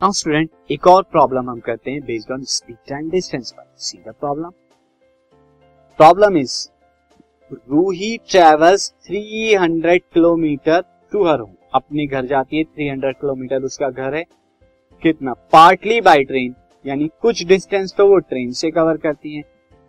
Now student एक और problem हम करते हैं based on speed and distance पर। See the problem problem is Ruhi travels 300 kilometre to her home अपने घर जाती है 300 किलोमीटर उसका घर है। कितना? पार्टली बाय ट्रेन यानी कुछ डिस्टेंस तो वो ट्रेन से कवर करती है।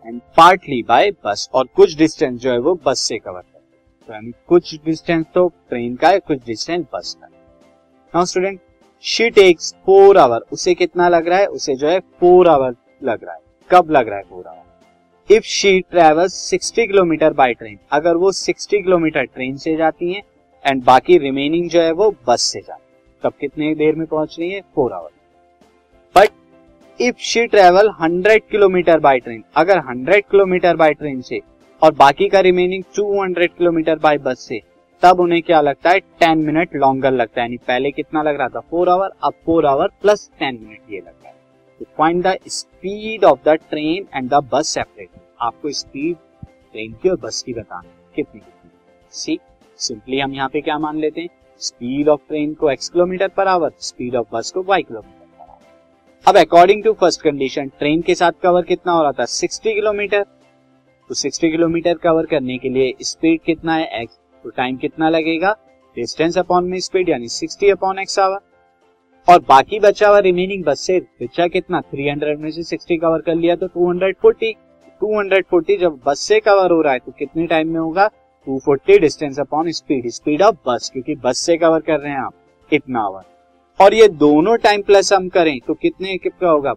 एंड पार्टली बाय बस और कुछ डिस्टेंस जो है वो बस से कवर करती है। तो यानी कुछ डिस्टेंस तो ट्रेन का है, कुछ डिस्टेंस बस का now student she takes four hour उसे कितना लग रहा है? उसे जो है फोर आवर लग रहा है। कब लग रहा है four hour if she travels 60 kilometre by train अगर वो 60 किलोमीटर ट्रेन से जाती हैं एंड बाकी रिमेनिंग जो है वो बस से जाती है, तब कितने देर में पहुँच रही है? Four hour but if she travel 100 kilometre by train अगर 100 किलोमीटर बाय ट्रेन से, और बाकी का रिमेनिंग 200 किलोमीटर बाय बस से तब उन्हें क्या लगता है? टेन मिनट लॉन्गर लगता है। पहले कितना लग रहा था? फोर आवर अब फोर आवर प्लस 10 मिनट ये लग रहा है। तो find the speed of the train and the bus separate आपको स्पीड ट्रेन की और बस की बताना कितनी कितनी? सी सिंपली हम यहाँ पे क्या मान लेते हैं? स्पीड ऑफ़ ट्रेन को x kilometre per hour speed of bus को वाई किलोमीटर पर आवर अब according to first condition train के साथ कवर कितना हो रहा था? 60 किलोमीटर तो 60 किलोमीटर कवर करने के लिए स्पीड कितना है? एक्स तो टाइम कितना लगेगा? डिस्टेंस अपॉन में स्पीड यानी 60 अपॉन एक्स आवर और बाकी बचा हुआ रिमेनिंग बस से बचा कितना? 300 में से 60 कवर कर लिया तो 240 240 जब बस से कवर हो रहा है तो कितने टाइम में होगा? 240 distance upon speed speed of bus क्योंकि बस से कवर कर रहे हैं आप इतना आवर और ये दोनों टाइम प्लस हम करें तो कितने का होगा?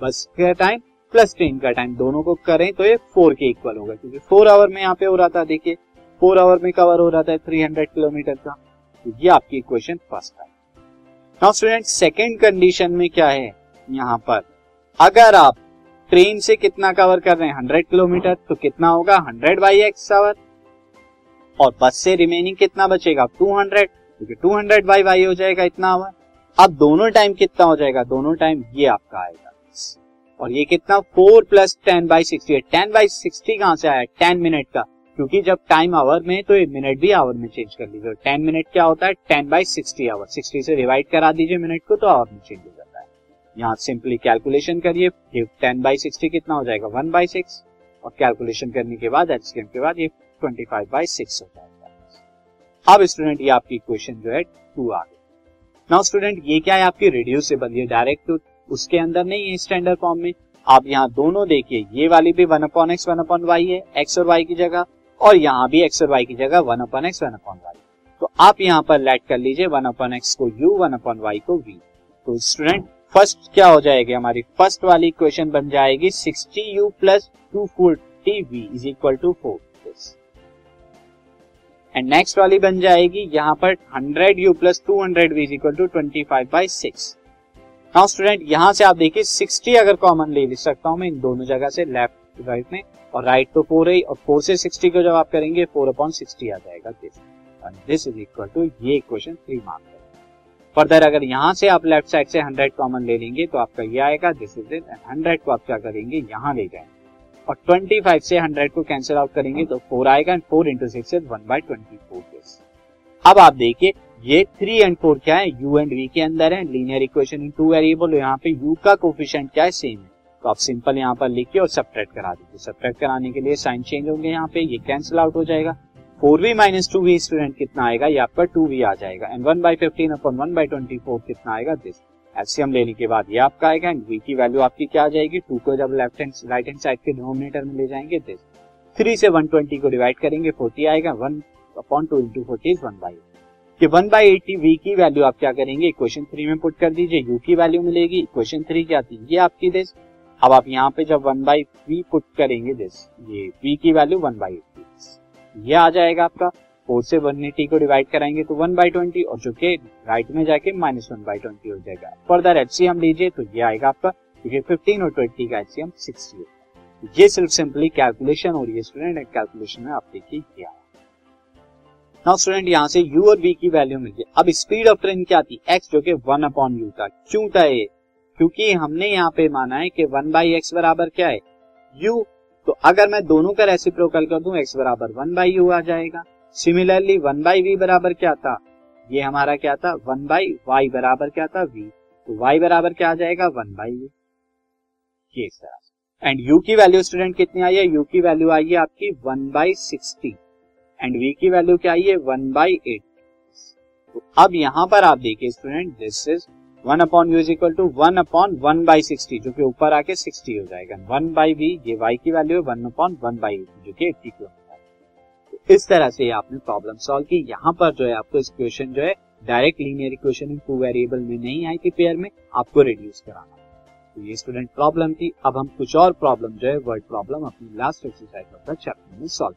बस का टाइम प्लस ट्रेन का टाइम दोनों को करें तो ये फोर के इक्वल होगा, क्योंकि फोर आवर में यहाँ पे हो रहा था, देखिए। फोर आवर में कवर हो रहा था 300 किलोमीटर का। तो ये आपकी इक्वेशन फ़र्स्ट है नाउ स्टूडेंट सेकंड कंडीशन में क्या है? यहाँ पर। अगर आप ट्रेन से कितना कवर कर रहे हैं? 100 किलोमीटर तो कितना होगा? 100 बाई एक्स आवर और बस से रिमेनिंग कितना बचेगा? 200 क्योंकि 200 बाई वाई हो जाएगा इतना आवर अब दोनों टाइम कितना हो जाएगा? दोनों टाइम ये आपका आएगा। और ये कितना? Four plus ten by sixty ten by sixty कहाँ से आया? टेन मिनट का। क्योंकि जब टाइम आवर में तो ये मिनट भी आवर में चेंज कर लीजिए टेन मिनट क्या होता है? Ten by sixty hour sixty से डिवाइड करा दीजिए मिनट को तो आवर में चेंज हो जाता है। यहाँ सिंपली कैलकुलेशन करिए टेन बाई सिक्सटी कितना हो जाएगा? वन बाई सिक्स और कैलकुलेशन करने के बाद एचसीएम के बाद, ये ट्वेंटी फाइव बाई सिक्स हो जाएगा। अब स्टूडेंट ये आपकी क्वेश्चन जो है टू आ गई। नाउ स्टूडेंट ये क्या है आपकी रिड्यूसेबल ये डायरेक्ट तो उसके अंदर नहीं है स्टैंडर्ड फॉर्म में। आप यहाँ दोनों देखिए, ये वाली भी one upon x one upon y है एक्स और वाई की जगह। और यहाँ भी एक्स और वाई की जगह one upon x one upon y तो आप यहाँ पर लेट कर लीजिए वन अपॉन एक्स को यू वन अपॉन वाई को वी तो स्टूडेंट फ़र्स्ट क्या हो जाएगी? हमारी फ़र्स्ट वाली इक्वेशन बन जाएगी sixty u plus two forty v is equal to four and next वाली बन जाएगी यहाँ पर hundred u plus two hundred v is equal to twenty five by six now student यहाँ से आप देखिए सिक्सटी अगर कॉमन ले सकता हूँ मैं, इन दोनों जगह से लेफ़्ट राइट में और राइट तो फोर है और फोर से सिक्सटी को जब आप करेंगे फोर अपॉन सिक्सटी आ जाएगा this this is equal to ये इक्वेशन थ्री मार्क फर्दर अगर यहाँ से आप लेफ़्ट साइड से हंड्रेड कॉमन ले लेंगे तो आपका ये आएगा दिस इज़ इट हंड्रेड को आप क्या करेंगे, यहाँ ले जाएँगे। और ट्वेंटी फाइव से हंड्रेड को कैंसिल आउट करेंगे तो फोर आएगा and four into six one by twenty अब आप देखिए, ये थ्री एंड फोर क्या है? यू एंड वी के अंदर है linear equation in two variable यहाँ पे यू का कोफिशिएंट क्या है? सेम है। तो आप सिंपल यहाँ पर लिखिए और सब्ट्रैक्ट करा दीजिए। सब्ट्रैक्ट कराने के लिए साइन चेंज होंगे यहाँ पे, ये कैंसिल आउट हो जाएगा। Four v minus two v student कितना आएगा? ये आपका टू वी आ जाएगा। And one by fifteen upon one by twenty four कितना आएगा? दिस एलसीएम लेने के बाद ये आपका आएगा एंड वी की वैल्यू आपकी क्या आ जाएगी? टू को जब left hand right hand side के डिनोमिनेटर में ले जाएँगे दिस थ्री से वन ट्वेंटी को डिवाइड करेंगे फोर्टी आएगा। One upon two into forty one by कि वन बाई एटी वी की वैल्यू आप क्या करेंगे? इक्वेशन थ्री में पुट कर दीजिए। यू की वैल्यू मिलेगी। इक्वेशन थ्री क्या थी? ये आपकी दिस अब आप यहाँ पे जब वन बाई वी पुट करेंगे दिस ये वी की वैल्यू वन बाई एटी ये आ जाएगा आपका फोर से वन एटी को डिवाइड कराएँगे तो वन बाई ट्वेंटी और जो कि राइट में जाके माइनस वन बाई ट्वेंटी हो जाएगा। फर्दर एच सी एम लीजिए तो ये आएगा आपका, क्योंकि फिफ्टीन और ट्वेंटी का एच सी एम सिक्सटी ये सिर्फ़ सिंपली कैलकुलेशन हो रही है स्टूडेंट कैलकुलेशन में आप देखिए क्या। नाउ स्टूडेंट यहाँ से यू और v की वैल्यू मिल गई। अब स्पीड ऑफ़ ट्रेन क्या थी? x जो कि वन अपॉन यू था। क्यों था ये? क्योंकि हमने यहाँ पे माना है कि वन बाई एक्स बराबर क्या है? u तो अगर मैं दोनों का रेसिप्रोकल कर दूँ, x बराबर वन बाई यू आ जाएगा। सिमिलरली वन बाई वी बराबर क्या था? ये हमारा क्या था? वन बाई वाई बराबर क्या था? वी तो वाई बराबर क्या आ जाएगा? वन बाई यू ये एंड यू की वैल्यू स्टूडेंट कितनी आई है? यू की वैल्यू आई है आपकी one by sixty. And v की वैल्यू क्या आई है? One by eight. तो अब यहाँ पर आप देखिए student this is one upon u is equal to one upon one by sixty जो कि ऊपर आके सिक्सटी हो जाएगा। वन बाई वी ये y की वैल्यू है, वन अपॉन वन बाई जो कि एट्टी किलोमीटर तो इस तरह से आपने प्रॉब्लम सॉल्व की। यहाँ पर जो है, आपको इस क्वेश्चन जो है direct linear equation in two variable में नहीं आई थी पेयर में, आपको रिड्यूस कराना तो ये स्टूडेंट प्रॉब्लम थी। अब हम कुछ और प्रॉब्लम जो है वर्ड प्रॉब्लम अपनी लास्ट एक्सरसाइज द चैप्टर में solve